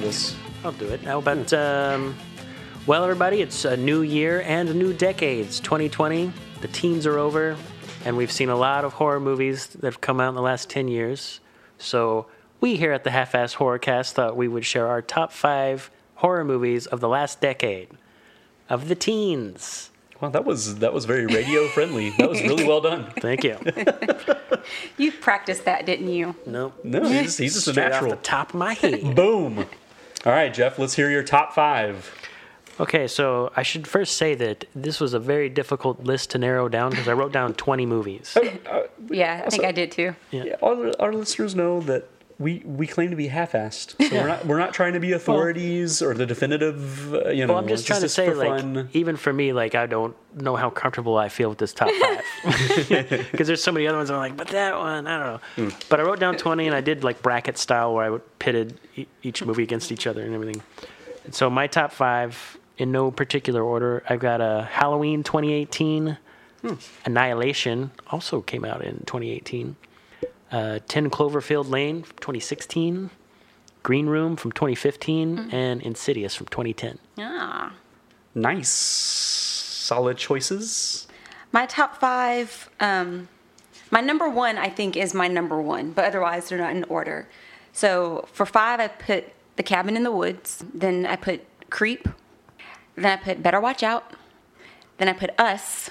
this. I'll do it. How about, um, well, everybody, it's a new year and a new decades. 2020, the teens are over, and we've seen a lot of horror movies that have come out in the last 10 years. So we here at the Half-Ass Horrorcast thought we would share our top five horror movies of the last decade of the teens. Wow, that was that was very radio friendly. That was really well done. Thank you. You practiced that, didn't you? No, No, he's just, he's just a straight natural. off the top of my head. Boom. All right, Jeff, let's hear your top five. Okay, so I should first say that this was a very difficult list to narrow down because I wrote down 20 movies. Oh, uh, yeah, I think Also- I did too. Yeah, our, our listeners know that we, we claim to be half-assed. So we're not we're not trying to be authorities or the definitive. Uh, you know, Well, I'm just trying to say, like, fun. even for me, like, I don't know how comfortable I feel with this top five because there's so many other ones. I'm like, but that one, I don't know. Hmm. But I wrote down 20, and I did like bracket style where I would pitted e- each movie against each other and everything. And so my top five, in no particular order, I've got a Halloween 2018, Hmm. Annihilation also came out in 2018, uh, 10 Cloverfield Lane from 2016. Green Room from 2015 and Insidious from 2010. Ah. nice, solid choices. My top five, um, my number one, I think, is my number one, but otherwise they're not in order. So for five, I put The Cabin in the Woods. Then I put Creep. Then I put Better Watch Out. Then I put Us.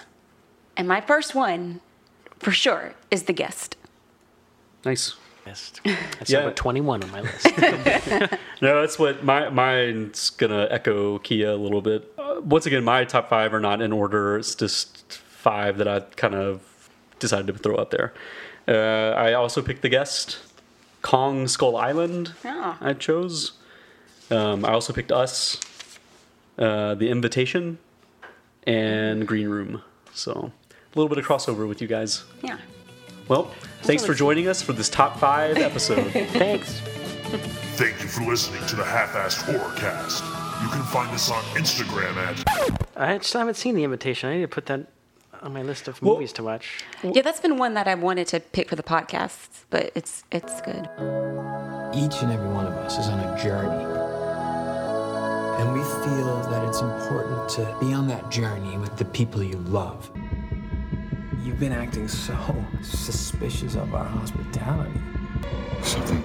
And my first one, for sure, is The Guest. Nice. list. That's Yeah. number 21 on my list. No, that's what my mine's gonna echo Kia a little bit. Uh, once again, my top five are not in order. It's just five that I kind of decided to throw out there. Uh, I also picked the guest, Kong Skull Island. Oh. I chose. Um, I also picked Us, uh, The Invitation, and Green Room. So a little bit of crossover with you guys. Yeah. Well, thanks for joining us for this top five episode. Thanks. Thank you for listening to the Half-Assed Horrorcast. You can find us on Instagram at I just haven't seen The Invitation. I need to put that on my list of Well- movies to watch. Yeah, that's been one that I wanted to pick for the podcast, but it's it's good. Each and every one of us is on a journey. And we feel that it's important to be on that journey with the people you love. You've been acting so suspicious of our hospitality. Something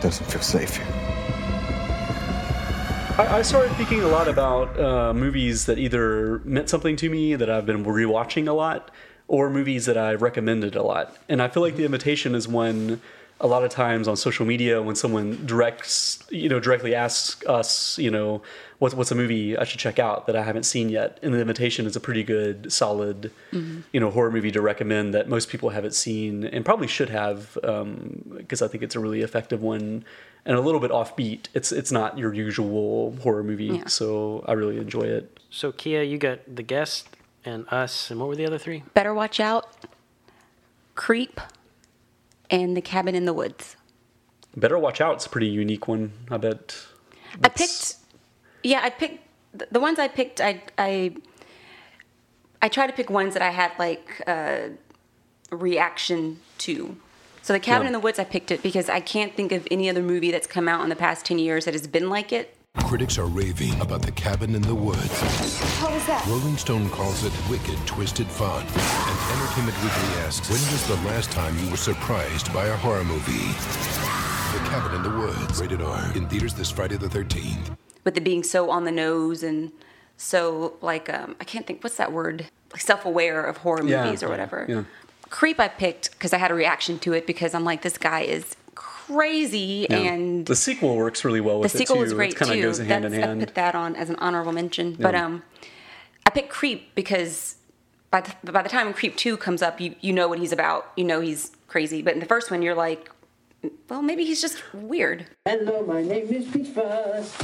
doesn't feel safe here. I, I started thinking a lot about uh, movies that either meant something to me that I've been rewatching a lot, or movies that I recommended a lot. And I feel like The Invitation is one. A lot of times on social media, when someone directs, you know, directly asks us, you know, what's what's a movie I should check out that I haven't seen yet, and The Invitation is a pretty good, solid, mm-hmm. you know, horror movie to recommend that most people haven't seen and probably should have, um, because I think it's a really effective one and a little bit offbeat. It's it's not your usual horror movie, Yeah. so I really enjoy it. So, Kia, you got The Guest and Us, and what were the other three? Better Watch Out, Creep, and The Cabin in the Woods. Better watch out. It's a pretty unique one. I bet. I picked, yeah, I picked the- the ones I picked. I I I try to pick ones that I had like uh, reaction to. So the Cabin Yeah. in the Woods, I picked it because I can't think of any other movie that's come out in the past ten years that has been like it. Critics are raving about the cabin in the woods. What was that? Rolling Stone calls it wicked, twisted fun. And Entertainment Weekly asks, when was the last time you were surprised by a horror movie? The Cabin in the Woods, rated R, in theaters this Friday the 13th. With it being so on the nose and so like um, I can't think what's that word like self-aware of horror Yeah, movies or whatever. yeah. Creep I picked because I had a reaction to it because I'm like this guy is crazy Yeah. and the sequel works really well the with it sequel too. was great it kind too. of goes hand in That's- I put that on as an honorable mention. But um, I picked Creep because by the by the time Creep two comes up, you you know what he's about. You know he's crazy. But in the first one, you're like, well, maybe he's just weird. Hello, my name is Peach Fuzz.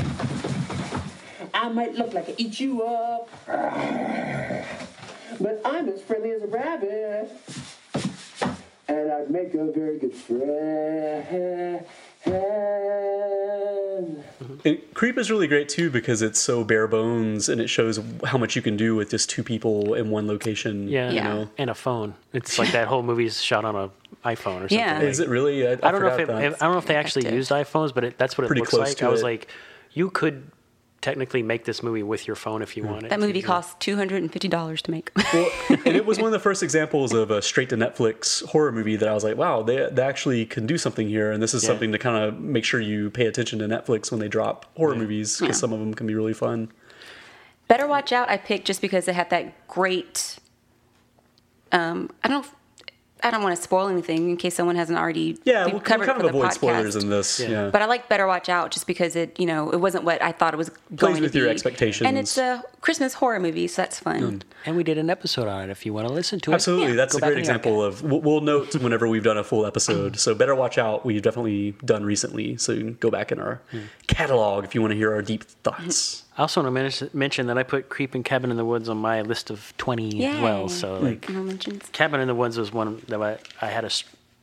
I might look like I eat you up, but I'm as friendly as a rabbit, and I'd make a very good friend. And Creep is really great too because it's so bare bones and it shows how much you can do with just two people in one location. Yeah, you Yeah. know. and a phone. It's like that whole movie is shot on a iPhone or something. Yeah. like- Is it really? I, I, I don't know if, it, if- I don't know if they actually used iPhones, but it, that's what it Pretty looks close like. to I was like, you could technically make this movie with your phone if you wanted. That movie cost two hundred and fifty dollars to make. Well, and it was one of the first examples of a straight to Netflix horror movie that I was like, wow, they, they actually can do something here. And this is Yeah. something to kind of make sure you pay attention to Netflix when they drop horror movies because Yeah. some of them can be really fun. Better Watch Out, I picked just because it had that great. Um, I don't. I don't want to spoil anything in case someone hasn't already. Yeah, we've we'll, we'll kind of the avoid spoilers in this. Yeah. Yeah. But I like Better Watch Out just because it, you know, it wasn't what I thought it was going Plays to with your expectations. And it's a Christmas horror movie, so that's fun. And we did an episode on it if you want to listen to it. Absolutely, Yeah. that's Go a great example of. We'll, we'll note whenever we've done a full episode. So better watch out. We've definitely done recently. So you can go back in our catalog if you want to hear our deep thoughts. I also want to mention, mention that I put Creep and Cabin in the Woods on my list of 20 as well. Yay. So, like, No. Cabin in the Woods was one that I, I had a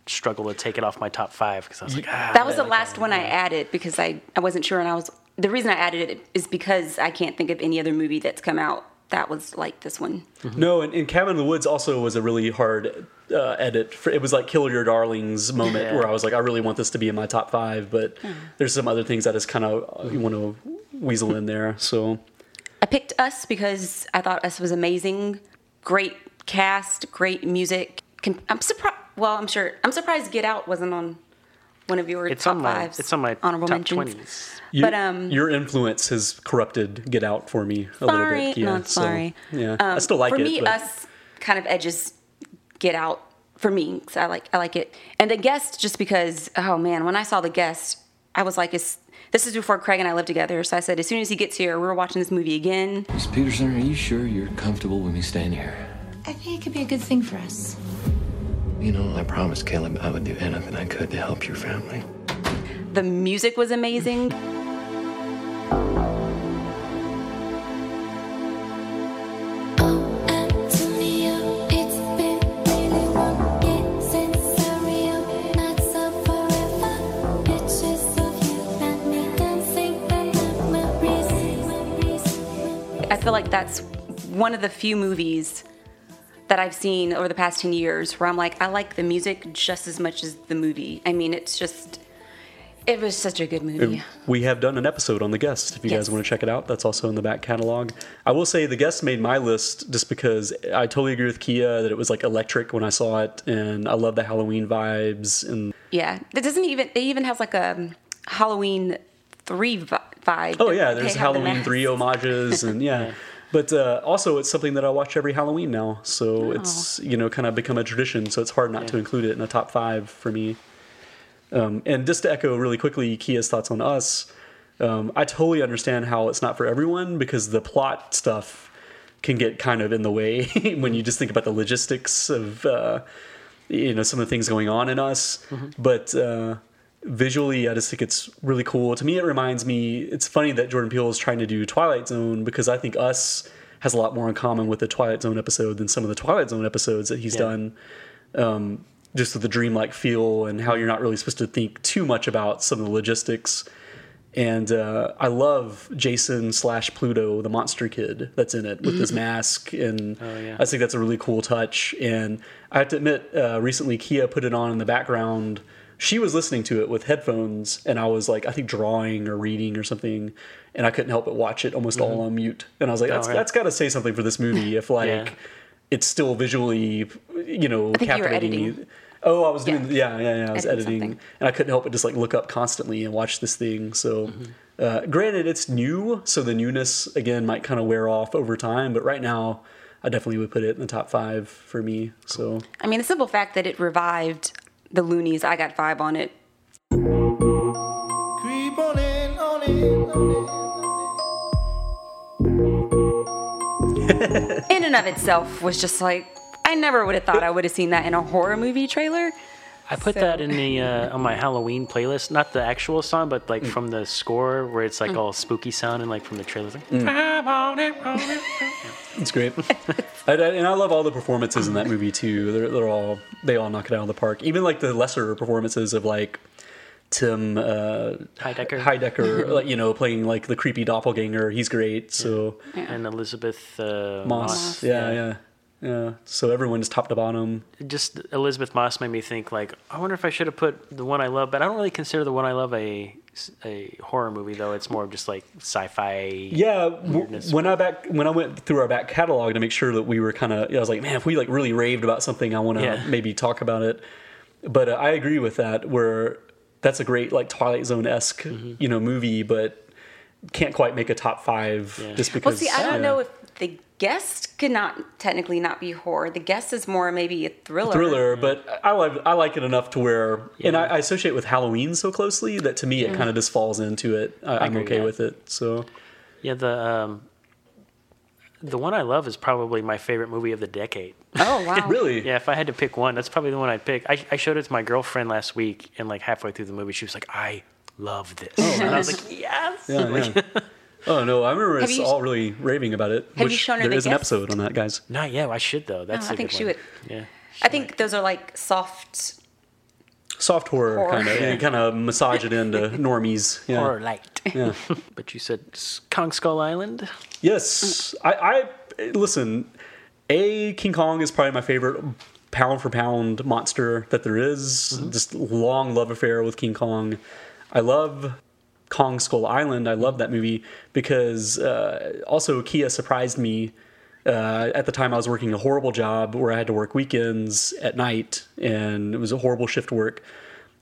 struggle to take it off my top five because I was like, ah. That was the last one I added because I, I wasn't sure, and I was the reason I added it is because I can't think of any other movie that's come out that was like this one. No, and, and Cabin in the Woods also was a really hard uh, edit. For, it was like Kill Your Darlings moment Yeah. where I was like, I really want this to be in my top five, but there's some other things I just kind of want to weasel in there. So I picked Us because I thought Us was amazing. Great cast, great music. I'm surprised. Well, I'm sure. I'm surprised Get Out wasn't on one of your It's top on my fives. it's on my honorable top mentions. 20s. you, But, um, your influence has corrupted Get Out for me a Sorry, little bit. Yeah, not so, sorry. yeah, I still like for it. me, but- Us kind of edges Get Out for me. 'cause I like I like it. And the guest, just because. Oh man, when I saw the guest, I was like, "Is this is before Craig and I lived together?" So I said, as soon as he gets here, we're watching this movie again. Miss Peterson, are you sure you're comfortable with me staying here? I think it could be a good thing for us. You know, I promised Caleb I would do anything I could to help your family. The music was amazing. I feel like that's one of the few movies that I've seen over the past 10 years where I'm like, I like the music just as much as the movie. I mean, it's just, it was such a good movie. We have done an episode on The Guest. If you Yes. guys want to check it out, that's also in the back catalog. I will say The Guest made my list just because I totally agree with Kia that it was like electric when I saw it, and I love the Halloween vibes. And Yeah. It doesn't even, it even has like a Halloween 3 vibe. oh yeah, there's have the Halloween three homages, and yeah. But uh, also, it's something that I watch every Halloween now, so it's you know kind of become a tradition. So it's hard not to include it in a top five for me. Um, and just to echo really quickly Kia's thoughts on us, um, I totally understand how it's not for everyone because the plot stuff can get kind of in the way when you just think about the logistics of uh, you know some of the things going on in us. But uh, visually, I just think it's really cool. To me, it reminds me. It's funny that Jordan Peele is trying to do Twilight Zone because I think Us has a lot more in common with the Twilight Zone episode than some of the Twilight Zone episodes that he's Yeah. done um, just with the dreamlike feel and how you're not really supposed to think too much about some of the logistics. And uh, I love Jason slash Pluto, the monster kid that's in it with his mask, and yeah. I think that's a really cool touch. And I have to admit, uh, recently Kia put it on in the background. She was listening to it with headphones, and I was like, I think drawing or reading or something, and I couldn't help but watch it almost all on mute. And I was like, that's right. that's got to say something for this movie if like Yeah. it's still visually, you know, captivating Oh, I was doing yeah, yeah, yeah. I was Editing editing, and I couldn't help but just like look up constantly and watch this thing. So, Mm-hmm. uh, granted, it's new, so the newness again might kind of wear off over time. But right now, I definitely would put it in the top five for me. So, I mean, the simple fact that it revived the Luniz, I got five on it. Creep on in, on in, In and of itself was just like, I never would have thought I would have seen that in a horror movie trailer. I put So- that in the uh, on my Halloween playlist. Not the actual song, but Mm. like from the score where it's like all spooky sound and like from the trailers. Like, Mm. "I'm on it, on it." it's great, I, I- and I love all the performances in that movie too. They're, they're all they all knock it out of the park. Even like the lesser performances of like Tim uh, Heidecker. Heidecker, like, you know, playing like the creepy doppelganger. He's great. So and Elizabeth uh, Moss, Moss. yeah, yeah. Yeah. So everyone's top to bottom. Just Elizabeth Moss made me think like I wonder if I should have put the one I love, but I don't really consider the one I love a a horror movie though. It's more of just like sci-fi. Yeah, w- when I back when I went through our back catalog to make sure that we were kind of, I was like, man, if we like really raved about something, I want to Yeah. maybe talk about it. But uh, I agree with that. Where that's a great like Twilight Zone esque, Mm-hmm. you know, movie, but can't quite make a top five just because. Well, see, I don't yeah. know if the guest could not technically not be horror. The guest is more maybe a thriller. thriller, but I like I like it enough to where, and I, I associate with Halloween so closely that to me it Mhm. kind of just falls into it. I, I'm agree okay with with it. So Yeah, the um, the one I love is probably my favorite movie of the decade. Oh wow! really? Yeah, if I had to pick one, that's probably the one I'd pick. I, I showed it to my girlfriend last week, and like halfway through the movie, she was like, "I love this," and I was like, "Yes." Yeah, Like- yeah. Oh no, I remember Have us you- all really raving about it. Have you shown her there The is an Guest? episode on that, guys. Not yet. I should though. That's No, I a think good she one. would- Yeah. I think those are like soft. Soft horror, Horror. kind of. Yeah. You kind of massage it into normies. Yeah. Horror light. Yeah. but you said S- Kong Skull Island. Yes, I, I listen. A King Kong is probably my favorite pound for pound monster that there is. Mm-hmm. Just long love affair with King Kong. I love Kong Skull Island. I love that movie because uh, also Kia surprised me. Uh, at the time, I was working a horrible job where I had to work weekends at night, and it was a horrible shift work.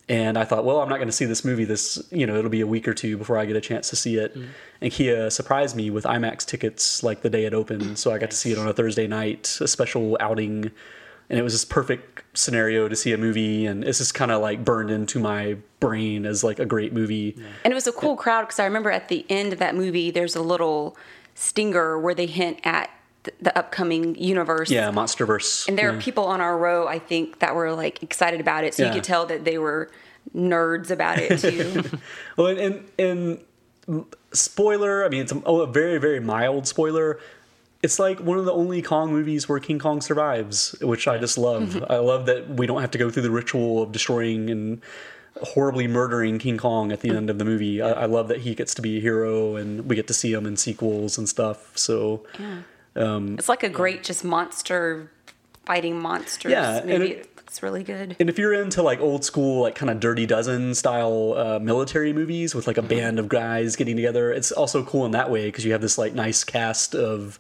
And I thought, well, I'm not going to see this movie. This, you know, it'll be a week or two before I get a chance to see it. And Kia surprised me with IMAX tickets like the day it opened, so I got to see it on a Thursday night, a special outing, and it was this perfect scenario to see a movie. And it's just kind of like burned into my brain as like a great movie. And it was a cool crowd because I remember at the end of that movie, there's a little stinger where they hint at the upcoming universe. Yeah, MonsterVerse. And there yeah. are people on our row, I think, that were like excited about it. So Yeah. you could tell that they were nerds about it too. Well, and, and and spoiler. I mean, it's a, oh, a very very mild spoiler. It's like one of the only Kong movies where King Kong survives, which I just love. Mm-hmm. I love that we don't have to go through the ritual of destroying and horribly murdering King Kong at the end of the movie. I, I love that he gets to be a hero, and we get to see him in sequels and stuff. So, um, it's like a great just monster fighting monsters Yeah, and movie. it- It, looks really good. And if you're into like old school, like kind of Dirty Dozen style uh, military movies with like a band of guys getting together, it's also cool in that way because you have this like nice cast of,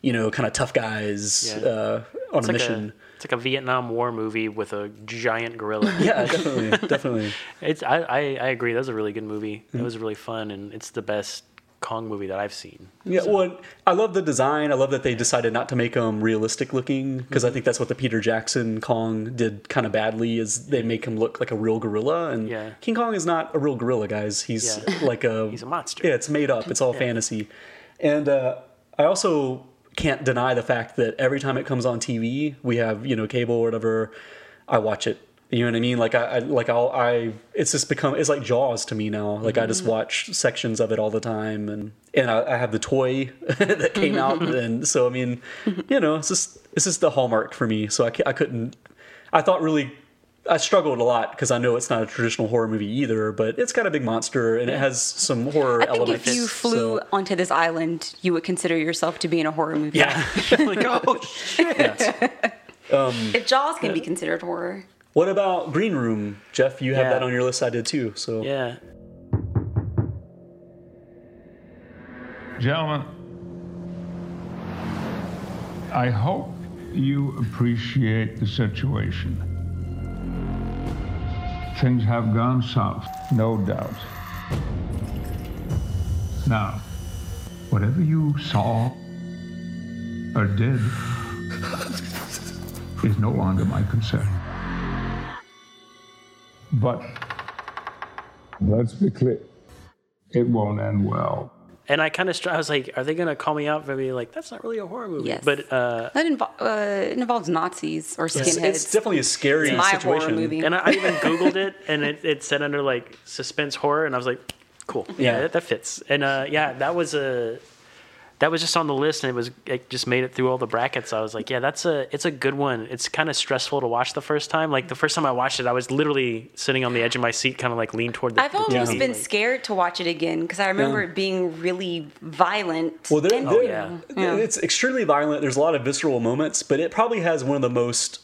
you know, kind of tough guys Yeah. uh, on It's a like mission. A, it's like a Vietnam War movie with a giant gorilla. Yeah, definitely, definitely. It's I, I, I agree. That was a really good movie. It was really fun, and it's the best Kong movie that I've seen. Yeah, So- well, I love the design. I love that they decided not to make him realistic looking because I think that's what the Peter Jackson Kong did kind of badly. Is they make him look like a real gorilla, and Yeah. King Kong is not a real gorilla, guys. He's Yeah. like a He's a monster. Yeah, it's made up. It's all Yeah. fantasy, and uh, I also can't deny the fact that every time it comes on TV, we have you know cable or whatever, I watch it. You know what I mean? Like I, I like I'll I it's just become it's like Jaws to me now. Like I just Mm-hmm. watch sections of it all the time, and and I, I have the toy that came out, and so I mean, you know, it's just it's just the hallmark for me. So I I couldn't. I thought really. I struggled a lot because I know it's not a traditional horror movie either, but it's got a big monster and it has some horror I think elements. if you flew so- onto this island, you would consider yourself to be in a horror movie. Yeah. like, oh shit. um, If Jaws can be considered horror. what about Green Room, Jeff? You have Yeah. that on your list. I did too. So Yeah. Gentlemen, I hope you appreciate the situation. Things have gone south, no doubt. Now, whatever you saw or did is no longer my concern. But let's be clear, it won't end well. And I kind of, str- I was like, are they gonna call me out for being like, that's not really a horror movie? Yes. But uh, That invo- uh, it involves Nazis or it's, skinheads. it's definitely a scary It's my horror situation. movie. and I, I even Googled it, and it, it said under like suspense horror, and I was like, cool, yeah, Yeah. that, that fits. And uh, yeah, that was a that was just on the list, and it was it just made it through all the brackets. I was like, yeah, that's a it's a good one. It's kind of stressful to watch the first time. Like the first time I watched it, I was literally sitting on the edge of my seat, kind of like leaned toward the. I've the almost TV, been like- scared to watch it again because I remember Yeah. it being really violent. Well, there, and- there- Yeah. it's extremely violent. There's a lot of visceral moments, but it probably has one of the most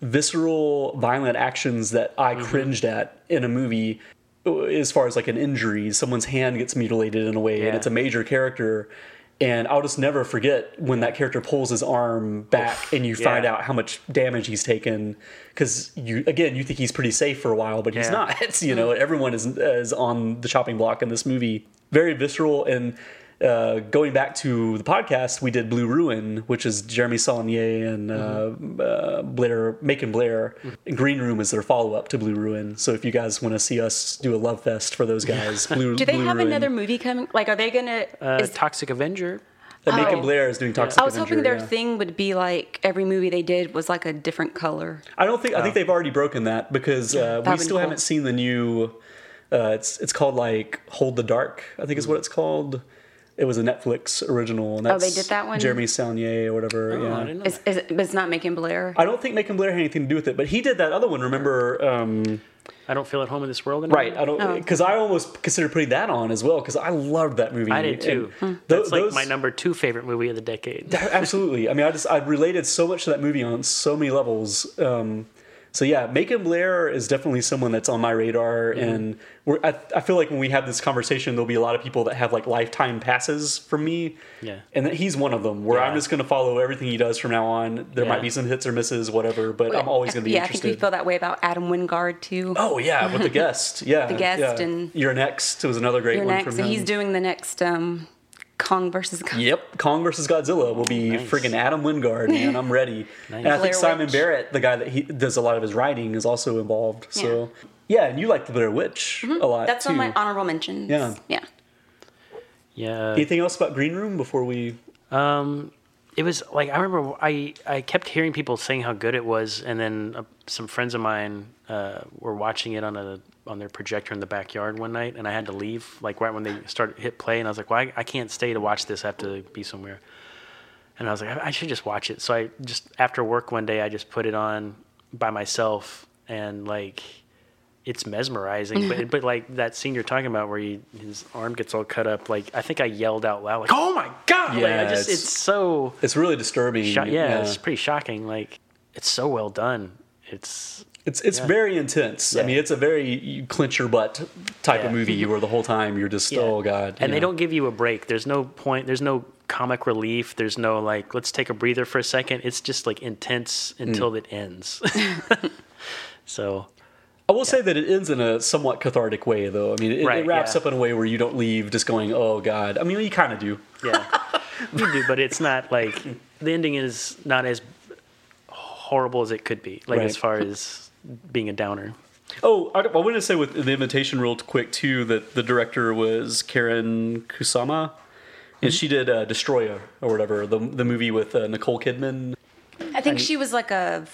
visceral, violent actions that I Mm-hmm. cringed at in a movie. uh, As far as like an injury, someone's hand gets mutilated in a way, Yeah. and it's a major character. And I'll just never forget when that character pulls his arm back, and you find yeah. out how much damage he's taken. Because you, again, you think he's pretty safe for a while, but he's Yeah. not. You know, mm-hmm. everyone is is on the chopping block in this movie. Very visceral and uh, going back to the podcast, we did Blue Ruin, which is Jeremy Saulnier and uh, uh, Blair, Macon Blair. And Green Room is their follow up to Blue Ruin. So if you guys want to see us do a love fest for those guys, Blue, Do they Blue have Ruin. another movie coming? Like, are they gonna? uh, is, Toxic Avenger. Uh, Macon Oh. Blair is doing Toxic I was Avenger, hoping their yeah. thing would be like every movie they did was like a different color. I don't think I think they've already broken that because uh, we That'd still cool. haven't seen the new. Uh, it's it's called like Hold the Dark. I think is what it's called. It was a Netflix original. And Oh, that's they did that one? Jeremy Saulnier or whatever. Oh, yeah. I didn't know. Is, is it, but it's not making Blair. I don't think Macon Blair had anything to do with it, but he did that other one. Remember, um, I don't feel at home in this world anymore. right? I don't Oh. because I almost considered putting that on as well because I loved that movie. I did too. And tho- That's like my number two favorite movie of the decade. Absolutely. I mean, I just I related so much to that movie on so many levels. Um, so yeah, Macon Blair is definitely someone that's on my radar, Mm-hmm. and we're, I, I feel like when we have this conversation, there'll be a lot of people that have like lifetime passes from me. Yeah. and that he's one of them. Where I'm just going to follow everything he does from now on. There Yeah. might be some hits or misses, whatever, but I'm always going to be yeah, interested. I think we feel that way about Adam Wingard too. Oh yeah, with the guest. Yeah, The Guest yeah. and- You're next It was another great You're one next. from So him. he's doing the next um, Kong versus Godzilla. Yep, Kong versus Godzilla will be Nice. friggin' Adam Wingard, man. I'm ready. And I think Blair Simon Witch. Barrett, the guy that he does a lot of his writing, is also involved. So yeah, and you like the Blair Witch a lot That's too. on my honorable mentions. Yeah. Yeah. Yeah. Anything else about Green Room before we? Um, it was like I remember I I kept hearing people saying how good it was, and then uh, some friends of mine uh, were watching it on a on their projector in the backyard one night, and I had to leave like right when they started hit play, and I was like, well, I, I can't stay to watch this. I have to be somewhere. And I was like, I, I should just watch it. So I just after work one day, I just put it on by myself, and like. It's mesmerizing, but but like that scene you're talking about where he, his arm gets all cut up, like I think I yelled out loud, like "Oh my god!" like, I Yeah, just it's- it's so It's really disturbing. Sho- yeah, it's pretty shocking. Like it's so well done. It's It's it's Yeah. very intense. I mean, it's a very you clench your butt type Yeah. of movie where the whole time you're just yeah. oh god. and they know. don't give you a break. There's no point. There's no comic relief. There's no like let's take a breather for a second. It's just like intense until Mm. it ends. so I will say that it ends in a somewhat cathartic way, though. I mean, it, Right, it wraps yeah. up in a way where you don't leave just going, "Oh God." I mean, you kind of do. yeah, you do, but it's not like the ending is not as horrible as it could be. Like Right. as far as being a downer. Oh, I, I wanted to say with the invitation real quick too that the director was Karen Kusama, and she did uh, Destroyer or whatever the the movie with uh, Nicole Kidman. I think she was like a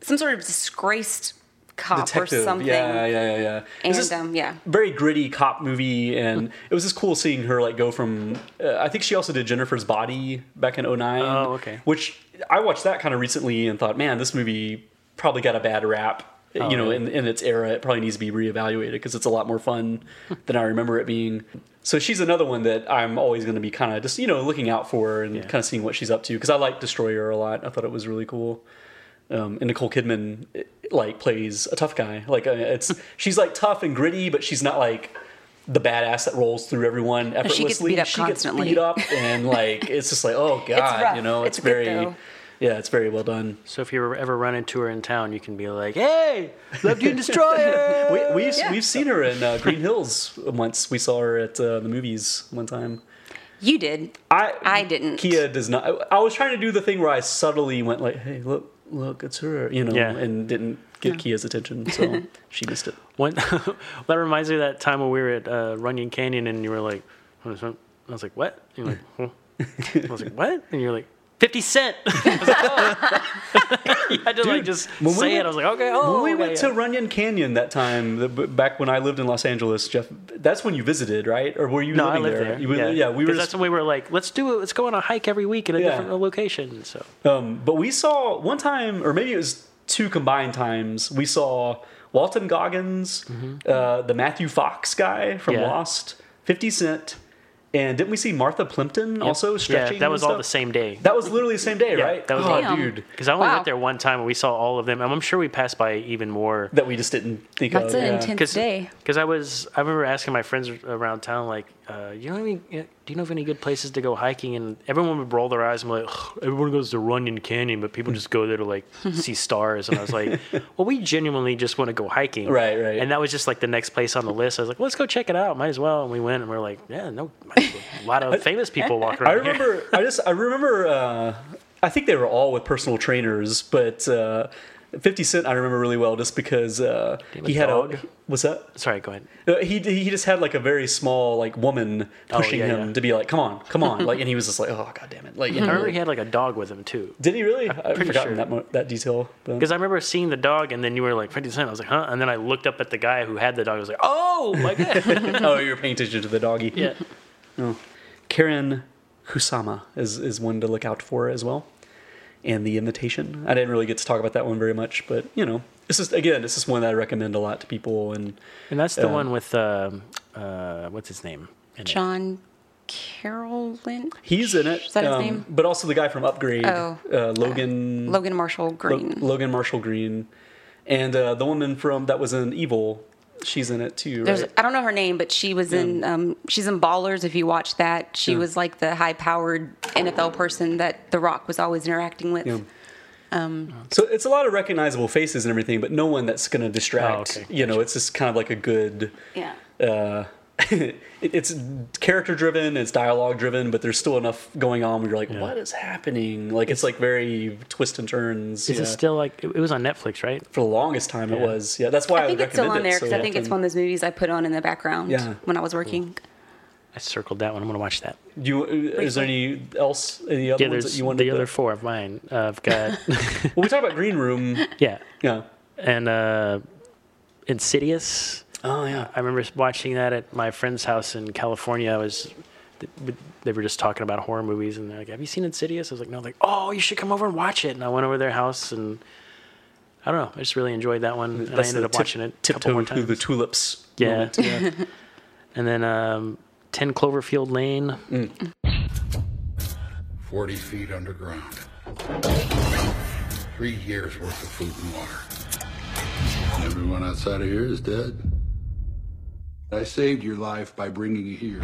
some sort of disgraced cop Detective, or something. yeah, yeah, yeah, yeah. It And was this um, yeah, very gritty cop movie, and it was just cool seeing her like go from. Uh, I think she also did Jennifer's Body back in 09. Oh, okay. Which I watched that kind of recently and thought, man, this movie probably got a bad rap. Oh, you know, in, in its era, it probably needs to be reevaluated because it's a lot more fun than I remember it being. So she's another one that I'm always going to be kind of just you know looking out for and kind of seeing what she's up to because I like Destroyer a lot. I thought it was really cool. Um, and Nicole Kidman eh, like plays a tough guy. Like uh, it's she's like tough and gritty, but she's not like the badass that rolls through everyone No, she gets beat up constantly. beat up, and like it's just like oh god, you know, it's, It's very. Yeah, it's very well done. So if you ever run into her in town, you can be like, "Hey, loved you in Destroyer." We, we've we've seen her in uh, Green Hills once. We saw her at uh, the movies one time. you did. I I didn't. Kia does not. I, I was trying to do the thing where I subtly went like, "Hey, look, look, it's her," you know, Yeah. and didn't get Kia's attention, so she missed it. One, that reminds me of that time when we were at uh, Runyon Canyon and you were like, what is that? I was like, what? And you're like, huh? I was like, what? And you're like, 50 Cent. I had to like just when we say it. went- I was like, okay, oh. when we okay, went yeah. to Runyon Canyon that time, the, back when I lived in Los Angeles, Jeff, that's when you visited, right? Or were you No, I living lived there? there. Were- yeah, yeah, we were. Because that's when we were like, let's do it. Let's go on a hike every week in a Yeah. different location. So Um, but we saw one time, or maybe it was two combined times. We saw Walton Goggins, uh, the Matthew Fox guy from Mm-hmm. Lost, Fifty Cent, and didn't we see Martha Plimpton Yep. also stretching? Yeah, that was all the same day. That was literally the same day, Yeah, right? that was oh, all- dude. Because I only Wow. went there one time and we saw all of them. And I'm sure we passed by even more. That we just didn't think That's of. an yeah. intense day. Because I was, I remember asking my friends around town, like, uh, you know any, do you know of any good places to go hiking? And everyone would roll their eyes and be like, everyone goes to Runyon Canyon, but people just go there to like see stars. And I was like, well, we genuinely just want to go hiking. Right, right. And that was just like the next place on the list. I was like, let's go check it out. Might as well. And we went and we are like, yeah, no, a lot of famous people walk around I remember. I just. I remember. Uh, I think they were all with personal trainers, but uh, Fifty Cent I remember really well just because uh, he a had dog? a. What's that? Sorry, go ahead. Uh, He he just had like a very small like woman Oh, pushing yeah, him yeah. to be like, come on, come on, like, and he was just like, oh god damn it, like. I remember he had like a dog with him too. Did he really? I've forgotten sure. that mo- that detail. Because I remember seeing the dog, and then you were like 50 Cent. I was like, huh? And then I looked up at the guy who had the dog. I was like, oh my god. oh, you were paying attention to the doggy. yeah. Oh. Karen Kusama is, is one to look out for as well. And The Invitation. I didn't really get to talk about that one very much, but you know, this is again, this is one that I recommend a lot to people. And And that's the Uh, one with um, uh, what's his name? in it? John Carroll Lynch. he's in it. Is that his um, name? But also the guy from Upgrade, Oh. uh, Logan Logan Marshall Lo- Green. Logan Marshall Green, and uh, the woman from that was in Evil. She's in it too, There's right? I don't know her name, but she was in um, she's in Ballers. If you watch that, she Yeah. was like the high powered NFL person that The Rock was always interacting with. Yeah. Um, So it's a lot of recognizable faces and everything, but no one that's going to distract. Oh, okay. You know, it's just kind of like a good. yeah. Uh, it, it's character driven, it's dialogue driven, but there's still enough going on where you're like, what is happening? Like it's like very twist and turns. Is yeah. it still like, it, it was on Netflix, right? For the longest time, it was. Yeah, that's why I, I think would it's still on there because so I think it's one of those movies I put on in the background Yeah. when I was working. I circled that one. I'm going to watch that. Do you, uh, is there any else? Any other Yeah, ones there's that you wanted? the to- other four of mine. Uh, I've got, Well, we talked about Green Room. yeah. Yeah. And uh, Insidious. Oh yeah. I remember watching that at my friend's house in California. I was, they were just talking about horror movies, and they're like, "Have you seen Insidious?" I was like, "No." Like, "Oh, you should come over and watch it." And I went over to their house, and I don't know. I just really enjoyed that one, and I ended up tip- watching it a couple tiptoe more through the tulips. Yeah. moment, yeah. And then um, Ten Cloverfield Lane. Mm. 40 feet underground. Three years worth of food and water. Everyone outside of here is dead. I saved your life by bringing you here.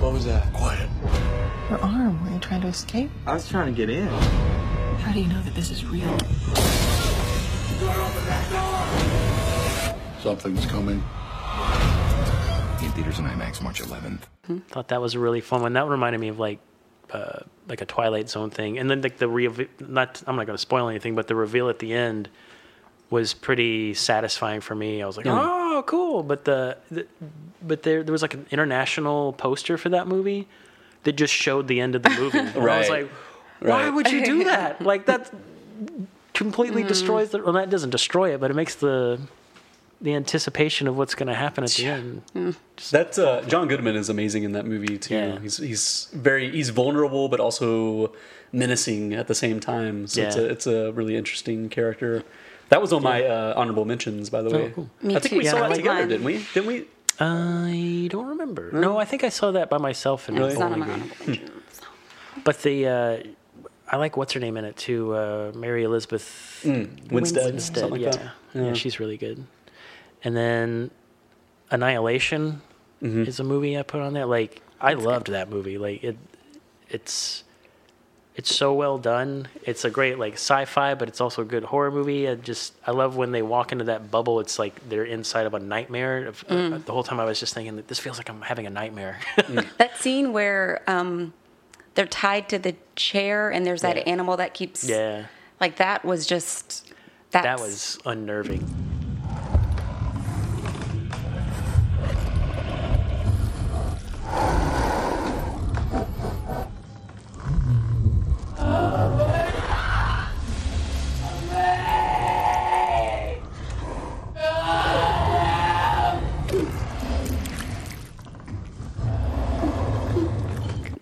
What was that? Quiet. Your arm. Were you trying to escape? I was trying to get in. How do you know that this is real? Something's coming. In theaters and IMAX March 11th. Thought that was a really fun one. That reminded me of like uh, like a Twilight Zone thing. And then like the reveal. Not I'm not going to spoil anything, but the reveal at the end was pretty satisfying for me. I was like, Yeah. oh, cool. But the, the but there there was like an international poster for that movie that just showed the end of the movie. And I was like, why Right. would you do that? Like that completely destroys the. Well, that doesn't destroy it, but it makes the the anticipation of what's going to happen at the end. That's uh, John Goodman is amazing in that movie too. Yeah. He's he's very he's vulnerable but also menacing at the same time. So it's Yeah. a it's a really interesting character. That was on my uh, honorable mentions, by the way. cool. Me I think too. we Yeah, saw that that together, mine. didn't we? Didn't we? I don't remember. No, I think I saw that by myself in It's not on Bowling my Green. honorable mentions. But the uh, I like what's her name in it too, uh, Mary Elizabeth Mm, Winstead, Winstead. like yeah. that. yeah, Yeah. she's really good. And then Annihilation Mm-hmm. is a movie I put on there. Like I loved that movie. Like it, it's it's so well done. It's a great like sci-fi, but it's also a good horror movie. I just I love when they walk into that bubble. It's like they're inside of a nightmare. Of- Mm. The whole time I was just thinking that this feels like I'm having a nightmare. That scene where um, they're tied to the chair and there's that Yeah. animal that keeps yeah, like that was just that was unnerving.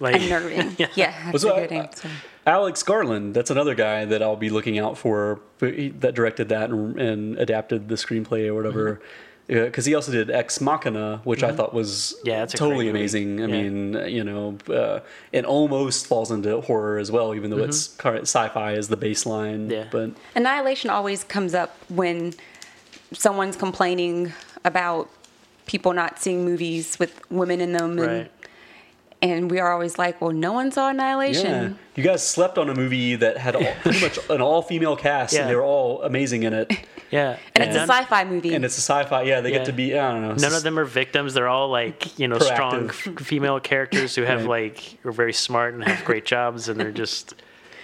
Like, Unnerving. yeah, that's Was a that- good answer. Alex Garland, that's another guy that I'll be looking out for that directed that and, and adapted the screenplay or whatever. Because he also did Ex Machina, which I Mhm. thought was Yeah, totally great movie. amazing. I Yeah. mean, uh, you know, uh, it almost falls into horror as well, even though Mhm. it's sci-fi as the baseline. Yeah. But Annihilation always comes up when someone's complaining about people not seeing movies with women in them. Right. and we are always like, well, no one saw Annihilation. yeah, you guys slept on a movie that had all, pretty much an all-female cast, Yeah. and they were all amazing in it. Yeah, And it's a sci-fi movie. And it's a sci-fi. Yeah, they Yeah. get to be. I don't know. None of them are victims. They're all like you know strong Proactive. f- female characters who have Right. like are very smart and have great jobs, and they're just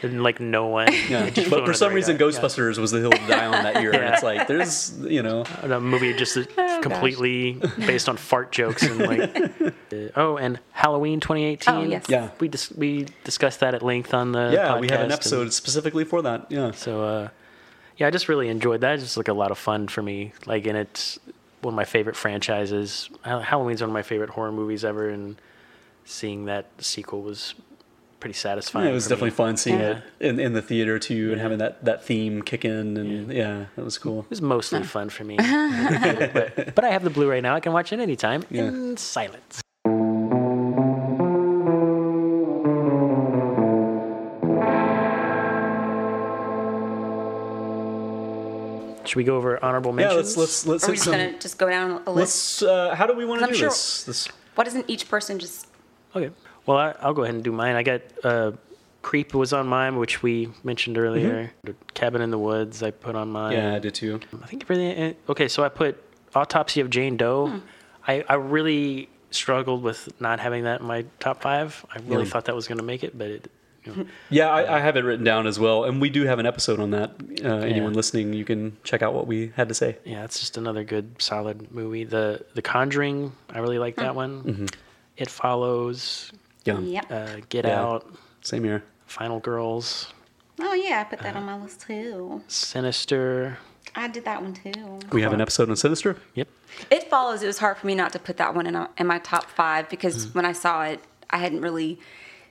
and like no one. Yeah, but for some reason, radar. Ghostbusters was the hill to die on that year. And it's like there's, you know, Yeah. a movie just completely based on fart jokes and like. uh, oh, and Halloween 2018. Oh, yes. Yeah. we dis- we discussed that at length on the yeah, we had an episode and specifically for that. Yeah, so uh, yeah, I just really enjoyed that. It's just like a lot of fun for me. Like, and it's one of my favorite franchises. Halloween's one of my favorite horror movies ever, and seeing that sequel was pretty satisfying. Yeah, it was definitely me. fun seeing Yeah. it in, in the theater too, and having that, that theme kick in, and yeah, that was cool. It was mostly fun for me. but, but I have the Blu-ray now. I can watch it anytime Yeah. in silence. Should we go over honorable mentions? Yeah, mentions? let's let's let's Are we just some. going to just go down a list? Let's. Uh, how do we want to I'm do sure- this? This. Why doesn't each person just... Okay. Well, I, I'll go ahead and do mine. I got uh, Creep was on mine, which we mentioned earlier. The Cabin in the Woods I put on mine. Mm-hmm. Yeah, I did too. I think everything. Okay, so I put Autopsy of Jane Doe. Hmm. I, I really struggled with not having that in my top five. I really Yeah. thought that was going to make it, but it. You know, Yeah, I, I have it written down as well, and we do have an episode on that. Uh, Anyone listening, you can check out what we had to say. yeah, it's just another good, solid movie. The The Conjuring, I really like that one. Mhm. It follows. Yeah. Yep. Uh, Get Yeah. Out. Same here. Final Girls. Oh, yeah, I put that on my list too. Sinister. I did that one too. We have an episode on Sinister. Yep. It follows. It was hard for me not to put that one in, a, in my top five because Mm. when I saw it, I hadn't really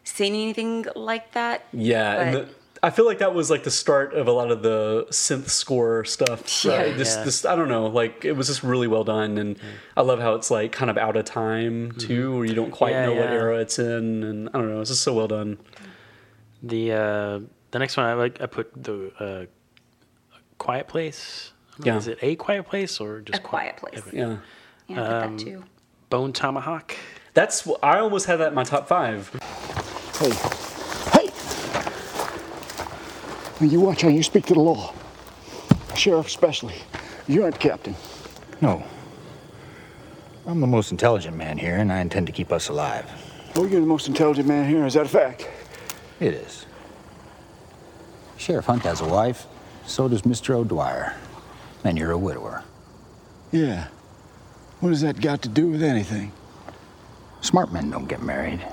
seen anything like that. Yeah, and But- the, I feel like that was like the start of a lot of the synth score stuff. Yeah. Right? This, Yeah. this, I don't know, like it was just really well done, and I love how it's like kind of out of time too, where you don't quite Yeah, know what era it's in, and I don't know, it's just so well done. The uh, the next one I like I put the uh, Quiet Place. I don't know, Yeah. Is it a Quiet Place or just A Quiet Place. Yeah, Yeah, I put Um, that too. Bone Tomahawk. that's I almost had that in my top five. Hey, hey! When you watch how you speak to the law, sheriff especially. You aren't captain. No. I'm the most intelligent man here, and I intend to keep us alive. Oh, you're the most intelligent man here. Is that a fact? It is. Sheriff Hunt has a wife, so does Mr. O'Dwyer. And you're a widower. Yeah. What does that got to do with anything? Smart men don't get married.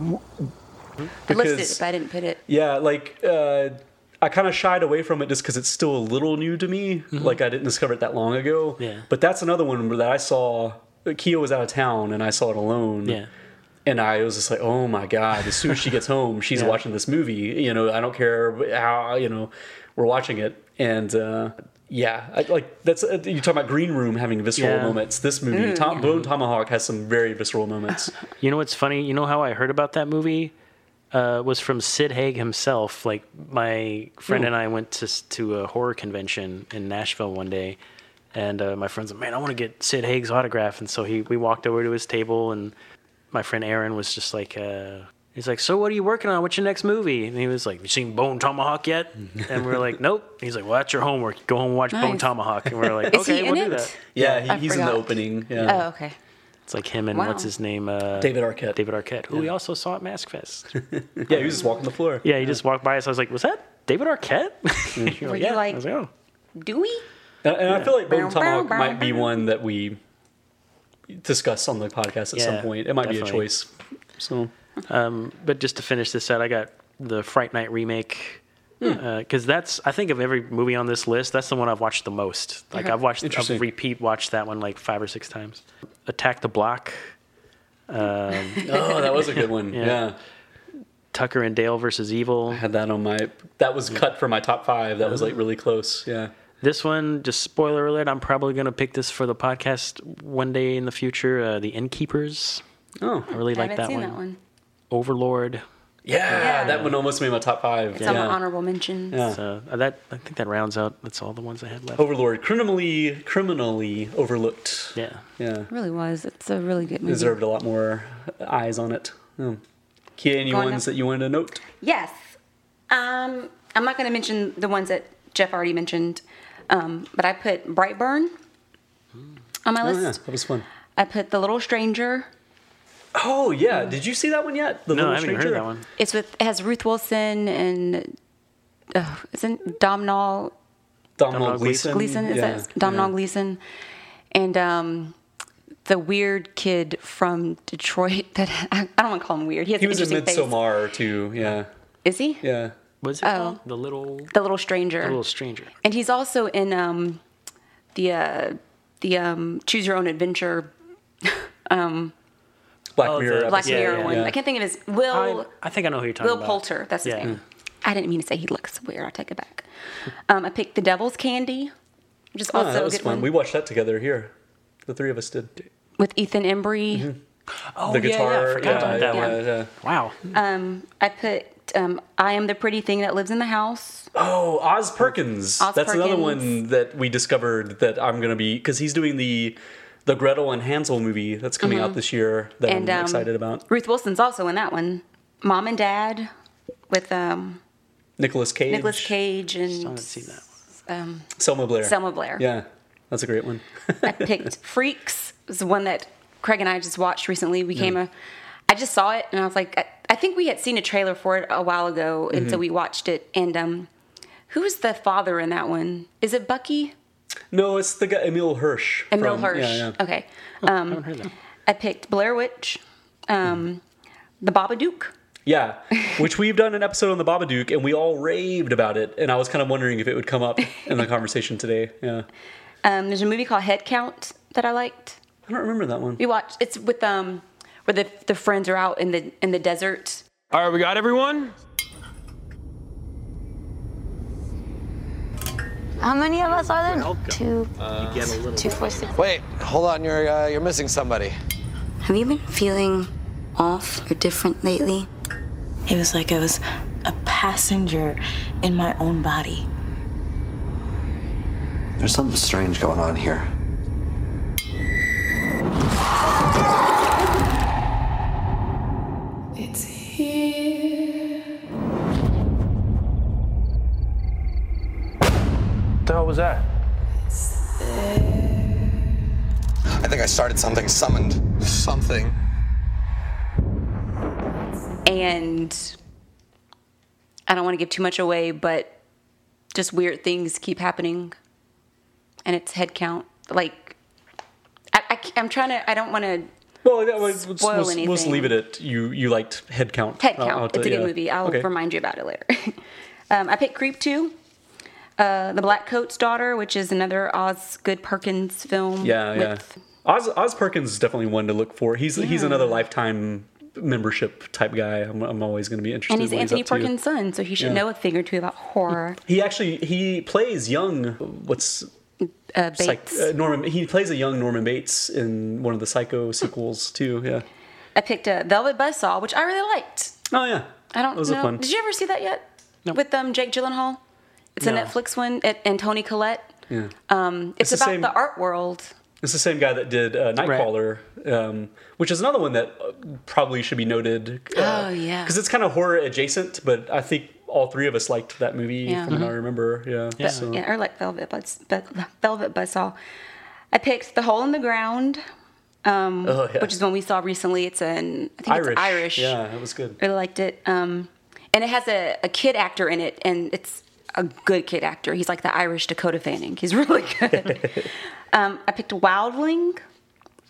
I listed it, but I didn't put it. Yeah, like uh, I kind of shied away from it just because it's still a little new to me. Like I didn't discover it that long ago. Yeah. But that's another one that I saw. Kia was out of town, and I saw it alone. Yeah. And I was just like, oh my god! As soon as she gets home, she's Yeah. watching this movie. You know, I don't care how you know we're watching it, and uh, yeah, I, like that's uh, you talk about Green Room having visceral Yeah. moments. This movie, Tom, Bone Tomahawk, has some very visceral moments. You know what's funny? You know how I heard about that movie? Uh, was from Sid Haig himself. Like my friend Hmm. and I went to to a horror convention in Nashville one day, and uh, my friend's like, "Man, I want to get Sid Haig's autograph." And so he we walked over to his table, and my friend Aaron was just like, uh, he's like, "So what are you working on? What's your next movie?" And he was like, "You seen Bone Tomahawk yet?" and we are like, "Nope." He's like, "Well, that's your homework. Go home and watch Bone Tomahawk." And we are like, "Okay, we'll in do that." Yeah, I he, he's in the opening. Yeah. Oh, okay. It's like him and Wow. what's his name? Uh, David Arquette. David Arquette, who we also saw at Mask Fest. Yeah, he was just walking the floor. Yeah, he just walked by us. I was like, "Was that David Arquette?" You're Were like, you yeah. like- I was like, "Oh, Do we? And, and I feel like Bone Bow, Tomahawk bow, bow, might be one that we discuss on the podcast at some point. It might be a choice. So Um, but just to finish this out, I got the Fright Night remake. Because that's I think of every movie on this list. That's the one I've watched the most. Like Okay. I've watched, Interesting. I've repeat watched that one like five or six times. Attack the Block. Um, Oh, that was a good one. yeah. Tucker and Dale versus Evil. I had that on my. That was cut from my top five. That was like really close. Yeah. This one, just spoiler alert, I'm probably going to pick this for the podcast one day in the future. Uh, the Innkeepers. Oh, I really I like haven't that seen one. that one. Overlord. Yeah, that one almost made my top five. It's on yeah. my honorable mentions. Yeah. So uh, that I think that rounds out. That's all the ones I had left. Overlord, criminally criminally overlooked. Yeah. Yeah. It really was. It's a really good movie. Deserved a lot more eyes on it. Hmm. Kia, any Going ones up. that you wanted to note? Yes. Um, I'm not going to mention the ones that Jeff already mentioned, um, but I put Brightburn on my Oh, list. yeah, that was fun. I put The Little Stranger. Oh yeah, did you see that one yet? The no, Little I haven't Stranger? heard that one. It's with it has Ruth Wilson and uh, isn't Domhnall Domhnall Domhnall Gleeson. Is yeah. that Domhnall Gleeson? And um, the weird kid from Detroit that I, I don't want to call him weird. He has He an was in interesting face. Too. Yeah. Is he? Yeah. What's it Oh. called? The little The Little Stranger. the little stranger. And he's also in um, the uh, the um, Choose Your Own Adventure um, Black Oh, Mirror. the- Black episode. Mirror yeah, one. yeah. I can't think of his Will I, I think I know who you're talking Will about. Will Poulter. That's his Yeah. name. I didn't mean to say he looks weird. I take it back. Um, I picked The Devil's Candy, which is Ah, also that a was good fun. one We watched that together here. The three of us did. with Ethan Embry. Oh, the yeah, guitar. yeah, I forgot about that yeah, one. yeah. Wow. Um, I put um, I Am the Pretty Thing That Lives in the House. Oh, Oz Perkins. Oz That's another one that we discovered that I'm gonna be because he's doing the the Gretel and Hansel movie that's coming out this year that Mm-hmm. And, I'm um, excited about. Ruth Wilson's also in that one. Mom and Dad with um, Nicolas Cage. Nicolas Cage I haven't and seen that. um, Selma Blair. Selma Blair. Yeah, that's a great one. I picked Freaks. The one that Craig and I just watched recently. We came a, I just saw it and I was like, I, I think we had seen a trailer for it a while ago, and Mm-hmm. so we watched it. And um, who's the father in that one? Is it Bucky? No, it's the guy Emile Hirsch. Emile from- Hirsch. Yeah, yeah. Okay. I Um, haven't heard that. I picked Blair Witch, um, The Babadook. Yeah, which we've done an episode on the Babadook, and we all raved about it. And I was kind of wondering if it would come up in the conversation today. Yeah, Um, there's a movie called Head Count that I liked. I don't remember that one. We watched. It's with um, where the the friends are out in the in the desert. All right, we got everyone? How many of us are there? Two. Uh, Two, four, six. Wait, hold on. You're uh, you're missing somebody. Have you been feeling off or different lately? It was like I was a passenger in my own body. There's something strange going on here. The hell was that? I think I started something, summoned something. and I don't want to give too much away, but just weird things keep happening, and it's head count. Like, I, I, am trying to. I don't want to Well, that was, we'll, spoil we'll, we'll just leave it at you. You liked Head Count. head I'll- I'll it's a good yeah. movie. I'll Okay. remind you about it later. um, I picked Creep two. Uh, the Black Coat's Daughter, which is another Oz Good Perkins film. Yeah, yeah. Oz, Oz Perkins is definitely one to look for. He's he's another lifetime membership type guy. I'm, I'm always going to be interested. And he's Anthony to. Perkins' son, so he should Yeah. know a thing or two about horror. He actually he plays young. What's Uh, psych- uh, Norman? He plays a young Norman Bates in one of the Psycho sequels too. Yeah. I picked a Velvet Buzzsaw, which I really liked. Oh yeah. I don't That was a know. fun- Did you ever see that yet? No. With um, Jake Gyllenhaal. It's a Netflix one, it, and Toni Collette. Yeah. Um, it's, It's the about same- the art world. It's the same guy that did uh, Nightcrawler, um, which is another one that uh, probably should be noted. Oh, yeah. Because it's kind of horror adjacent, but I think all three of us liked that movie Yeah. from what I remember. Yeah. But- So. yeah, or like Velvet Buzz, Be- Velvet Buzzsaw. I picked The Hole in the Ground, um, Oh, yeah. which is one we saw recently. It's an I think Irish. it's Irish. Yeah, it was good. Really liked it. Um, and it has a, a kid actor in it, and it's a good kid actor. He's like the Irish Dakota Fanning. He's really good. um, I picked Wildling,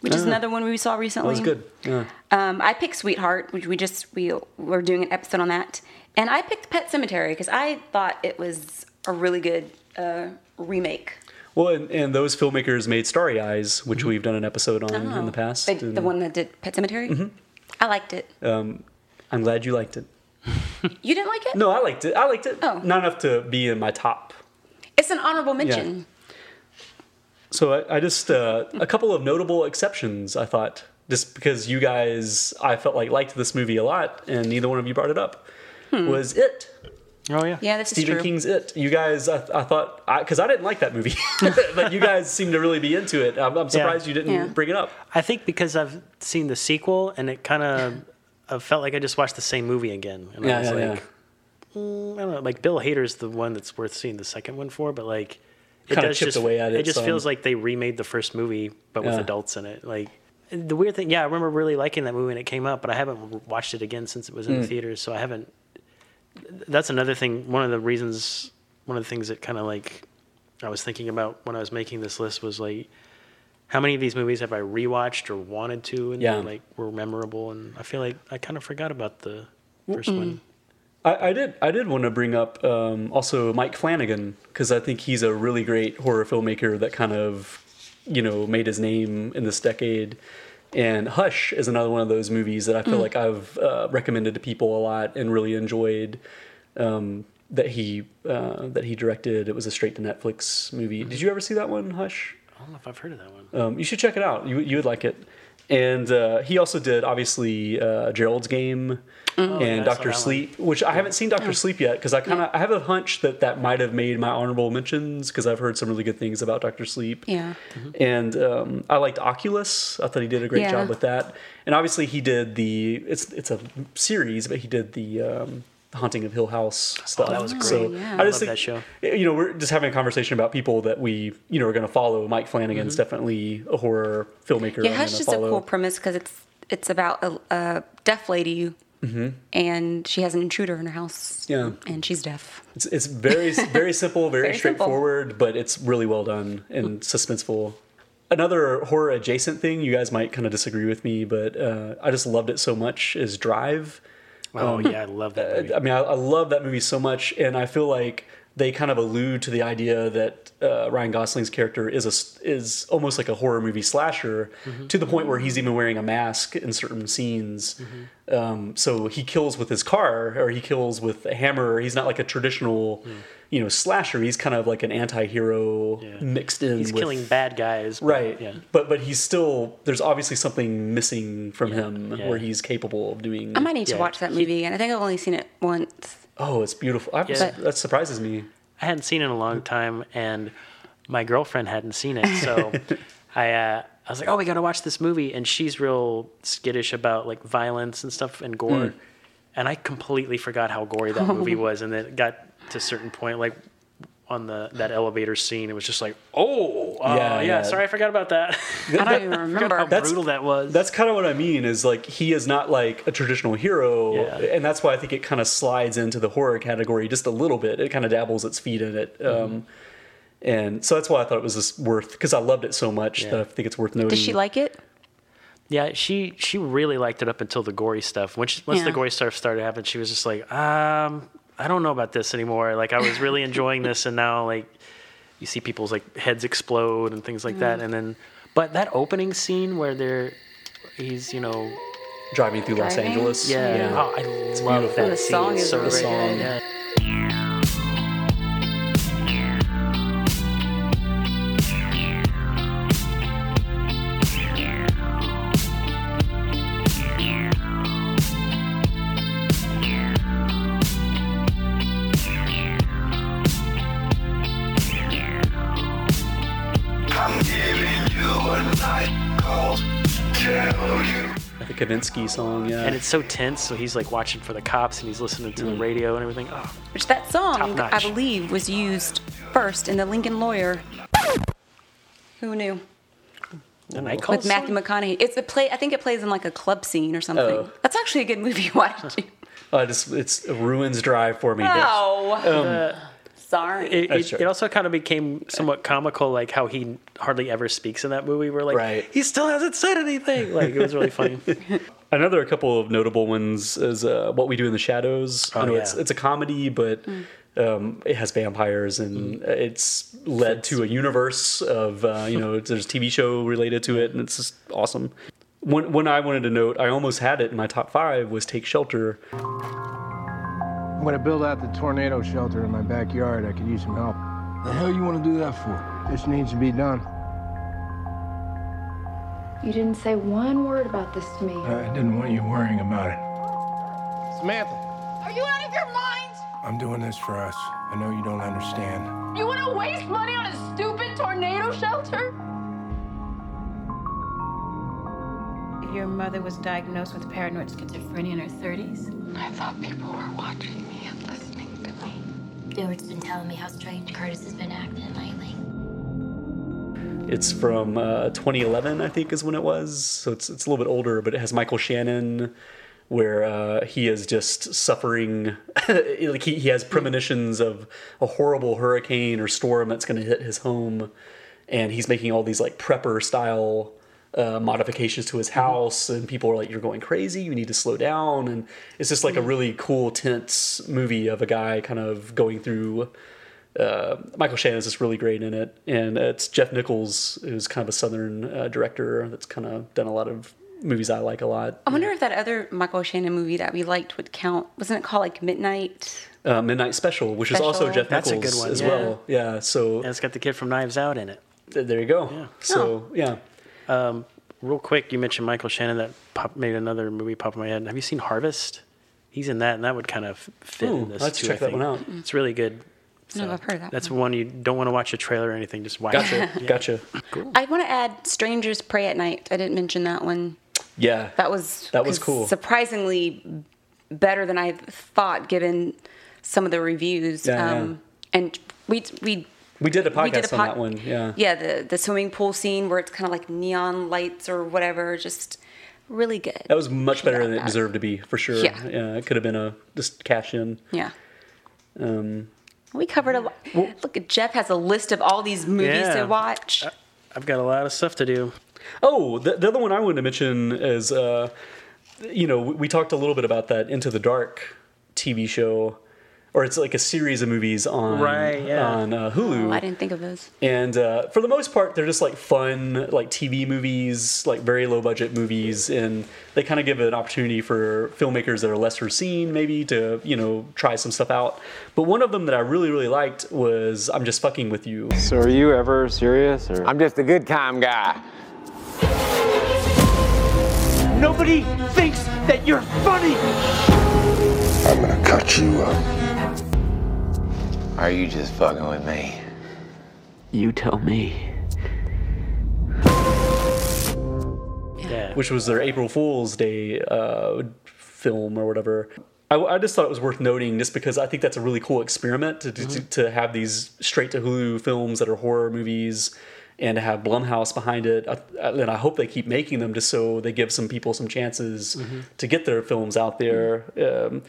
which is Ah. another one we saw That recently. was good. Yeah. Um, I picked Sweetheart, which we just we were doing an episode on that, And I picked Pet Sematary because I thought it was a really good uh, remake. Well, and, and those filmmakers made Starry Eyes, which we've done an episode on Oh. in the past. They- and, the one that did Pet Sematary? Mhm. I liked it. Um, I'm glad you liked it. You didn't like it? No, I liked it. I liked it. Oh. Not enough to be in my top. It's an honorable mention. Yeah. So I, I just uh, a couple of notable exceptions. I thought just because you guys, I felt like liked this movie a lot, and neither one of you brought it up. Hmm. Was it? Oh yeah. Yeah, this is Stephen. King's It. You guys, I, I thought because I, didn't like that movie, but you guys seem to really be into it. I'm, I'm surprised you didn't Yeah. bring it up. I think because I've seen the sequel and it kind of, I felt like I just watched the same movie again, and Yeah, I was yeah, like, mm, I don't know, like Bill Hader's the one that's worth seeing the second one for, but like, it Kinda does just away at it It just some. feels like they remade the first movie but with Yeah. adults in it. Like the weird thing, yeah, I remember really liking that movie when it came out, but I haven't watched it again since it was in the Mm. theaters, so I haven't. That's another thing. One of the reasons, one of the things that kind of like I was thinking about when I was making this list was like, how many of these movies have I rewatched or wanted to, and Yeah. like were memorable? And I feel like I kind of forgot about the 1st Mm-mm. one. I, I did. I did want to bring up um, also Mike Flanagan because I think he's a really great horror filmmaker that kind of, you know, made his name in this decade. And Hush is another one of those movies that I feel Mm. like I've uh, recommended to people a lot and really enjoyed. Um, that he uh, that he directed. It was a straight to Netflix movie. Did you ever see that one, Hush? I don't know if I've heard of that one. Um, you should check it out. You you would like it. And uh, he also did obviously uh, Gerald's Game Oh, yeah, and saw Doctor. Sleep, which I haven't seen Doctor. Sleep yet because I kind of I have a hunch that that might have made my honorable mentions because I've heard some really good things about Doctor Sleep. Yeah. And um, I liked Oculus. I thought he did a great Yeah. job with that. And obviously he did the it's it's a series, but he did the um, Haunting of Hill House stuff. Oh, that was great. So Yeah. I I love think that show. you know we're just having a conversation about people that we you know are going to follow. Mike Flanagan's Mhm. definitely a horror filmmaker. Yeah, I'm Hush gonna is a cool premise because it's it's about a, a deaf lady Mhm. and she has an intruder in her house. Yeah. And she's deaf. It's, it's very very simple, very, Very simple. straightforward, but it's really well done and suspenseful. Another horror adjacent thing, you guys might kind of disagree with me, but uh, I just loved it so much is Drive. Oh Um, yeah, I love that movie. Uh, I mean, I, I love that movie so much, and I feel like they kind of allude to the idea that uh, Ryan Gosling's character is a is almost like a horror movie slasher, Mhm. to the point where he's even wearing a mask in certain scenes. Um, so he kills with his car, or he kills with a hammer. He's not like a traditional, you know, slasher. He's kind of like an anti-hero mixed in. He's with, killing bad guys, but- right? Yeah. But but he's still there's obviously something missing from him yeah. where he's capable of doing. I might need to watch that movie again. I think I've only seen it once. Oh, it's beautiful. I, Yeah. That surprises me. I hadn't seen it in a long time, and my girlfriend hadn't seen it, so I uh, I was like, "Oh, we got to watch this movie," and she's real skittish about like violence and stuff and gore, Mm. and I completely forgot how gory that movie was, and then it got to a certain point, like on the that elevator scene, it was just like, "Oh, uh, Yeah, yeah, yeah. sorry, I forgot about that." I don't even remember. how That's- brutal that was. That's kind of what I mean. Is like he is not like a traditional hero, Yeah. and that's why I think it kind of slides into the horror category just a little bit. It kind of dabbles its feet in it, Mm-hmm. um, and so that's why I thought it was just worth because I loved it so much Yeah. that I think it's worth noting. Did she like it? Yeah, she she really liked it up until the gory stuff. When she, once the gory stuff started happening, she was just like, um, I don't know about this anymore. Like I was really enjoying this, and now like you see people's like heads explode and things like that, Mm. and then but that opening scene where they're he's you know driving through Los Angeles? yeah, Yeah. oh, I love beautiful. that The scene. song is so really great. good. Yeah. The song. Yeah, And it's so tense, so he's like watching for the cops and he's listening to the Mm. radio and everything. Oh, Which that song, Top-notch. I believe, was used first in the Lincoln Lawyer. Who knew? the night call With Matthew McConaughey. It's a play. I think it plays in like a club scene or something. Oh. That's actually a good movie. Why did you? uh, just it's it ruins Drive for me. Oh. Um, Sorry. It, That's it, true. it also kind of became somewhat comical, like how he hardly ever speaks in that movie. We're like, Right. he still hasn't said anything. Like it was really funny. Another couple of notable ones is uh, What We Do in the Shadows. I Oh, know yeah. it's it's a comedy, but um, it has vampires and it's led to a universe of uh, you know there's a TV show related to it, and it's just awesome. One, one I wanted to note, I almost had it in my top five was Take Shelter. I'm gonna build out the tornado shelter in my backyard. I could use some help. The hell you want to do that for? This needs to be done. You didn't say one word about this to me. I didn't want you worrying about it. Samantha, Are you out of your mind? I'm doing this for us. I know you don't understand. You want to waste money on a stupid tornado shelter? Your mother was diagnosed with paranoid schizophrenia in her 30s. I thought people were watching me and listening to me. Stewart's been telling me how strange Curtis has been acting lately. It's from uh, 2011, I think, is when it was. So it's it's a little bit older, but it has Michael Shannon, where uh, he is just suffering. like he, he has premonitions of a horrible hurricane or storm that's going to hit his home, and he's making all these like prepper style. Uh, modifications to his house, and people are like, "You're going crazy. You need to slow down." And it's just like a really cool, tense movie of a guy kind of going through uh, Michael Shannon is just really great in it, and it's Jeff Nichols, who's kind of a Southern uh, director that's kind of done a lot of movies I like a lot. I wonder if that other Michael Shannon movie that we liked would count. Wasn't it called like Midnight? Uh, Midnight Special, which is also Special. Jeff That's a Nichols good one, as yeah. well. Yeah, so And it's got the kid from Knives Out in it. th- there you go. So yeah, Um, real quick, you mentioned Michael Shannon. That pop, made another movie pop in my head. Have you seen Harvest? He's in that, and that would kind of fit Ooh, in this let's too. check I that one out. It's really good. No, I've heard of that That's one you don't want to watch a trailer or anything. Just watch gotcha, it. Yeah. gotcha. Cool. I want to add Strangers Prey at Night. I didn't mention that one. Yeah, That was That was cool. Surprisingly better than I thought, given some of the reviews. Yeah, yeah. um, And we we we did a podcast did a on that one. Yeah, yeah the the swimming pool scene where it's kind of like neon lights or whatever. Just really good. that was much better than it deserved to be for sure. Yeah. it could have been a just cash in. Yeah. Um, We covered a lot. Look, Jeff has a list of all these movies Yeah. to watch. I've got a lot of stuff to do. Oh, the, the other one I wanted to mention is, uh, you know, we, we talked a little bit about that Into the Dark TV show, or it's like a series of movies on Right, yeah. on uh, Hulu. Oh, I didn't think of those. And uh, for the most part, they're just like fun, like TV movies, like very low budget movies, and they kind of give an opportunity for filmmakers that are lesser seen, maybe to you know try some stuff out. But one of them that I really really liked was "I'm Just Fucking with You." So are you ever serious or? I'm just a good time guy. Nobody thinks that you're funny. I'm gonna cut you up. Are you just fucking with me? You tell me. Yeah. which was their April Fool's Day uh, film or whatever. I, I just thought it was worth noting just because I think that's a really cool experiment to, to, to have these straight to Hulu films that are horror movies and to have Blumhouse behind it. I, I- and I hope they keep making them just so they give some people some chances to get their films out there. Um,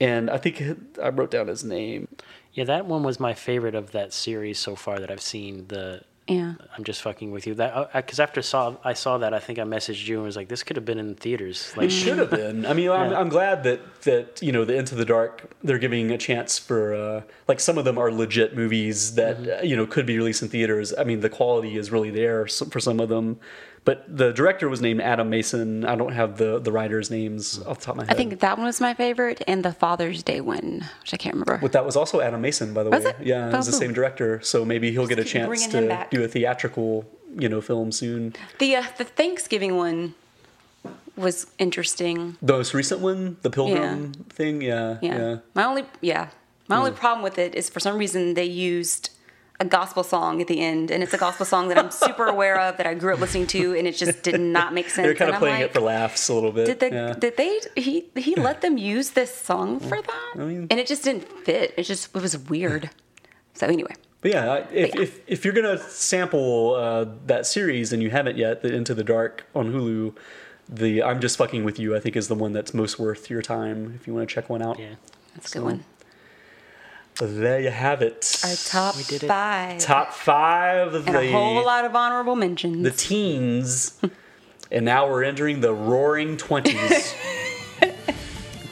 and I think I wrote down his name. Yeah, that one was my favorite of that series so far that I've seen. The Yeah. I'm just fucking with you. That because after saw I saw that, I think I messaged you and was like, "This could have been in theaters." Like, It should have been. I mean, I'm, I'm glad that that you know the Into the Dark they're giving a chance for uh, like some of them are legit movies that uh, you know could be released in theaters. I mean, the quality is really there for some of them. But the director was named Adam Mason. I don't have the the writers' names off the top of my head. I think that one was my favorite, and the Father's Day one, which I can't remember. But that was also Adam Mason, by the Was way. it? Yeah, it was the Oh, same director. So maybe he'll get a chance to do a theatrical, you know, film soon. The uh, the Thanksgiving one was interesting. The most recent one, the Pilgrim thing. Yeah, Yeah. yeah. My only yeah, my only problem with it is for some reason they used a gospel song at the end, and it's a gospel song that I'm super aware of that I grew up listening to, and it just did not make sense. They're kind of I'm playing like, it for laughs a little bit. Did they? yeah. Did they? He he let them use this song for that, and it just didn't fit. It just it was weird. So anyway, But yeah, I- if, if, if you're gonna sample uh, that series and you haven't yet, the Into the Dark on Hulu, the I'm Just Fucking with You, I think is the one that's most worth your time if you want to check one out. Yeah, that's a good one. There you have it. Our top five. Top five of and the a whole lot of honorable mentions. the teens, and now we're entering the roaring twenties.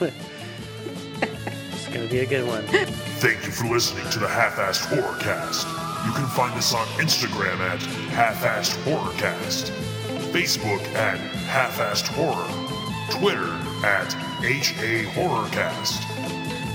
It's gonna be a good one. Thank you for listening to the Half-Assed Horrorcast. You can find us on Instagram at Half-Assed Horrorcast, Facebook at Half-Assed Horror, Twitter at HA Horrorcast,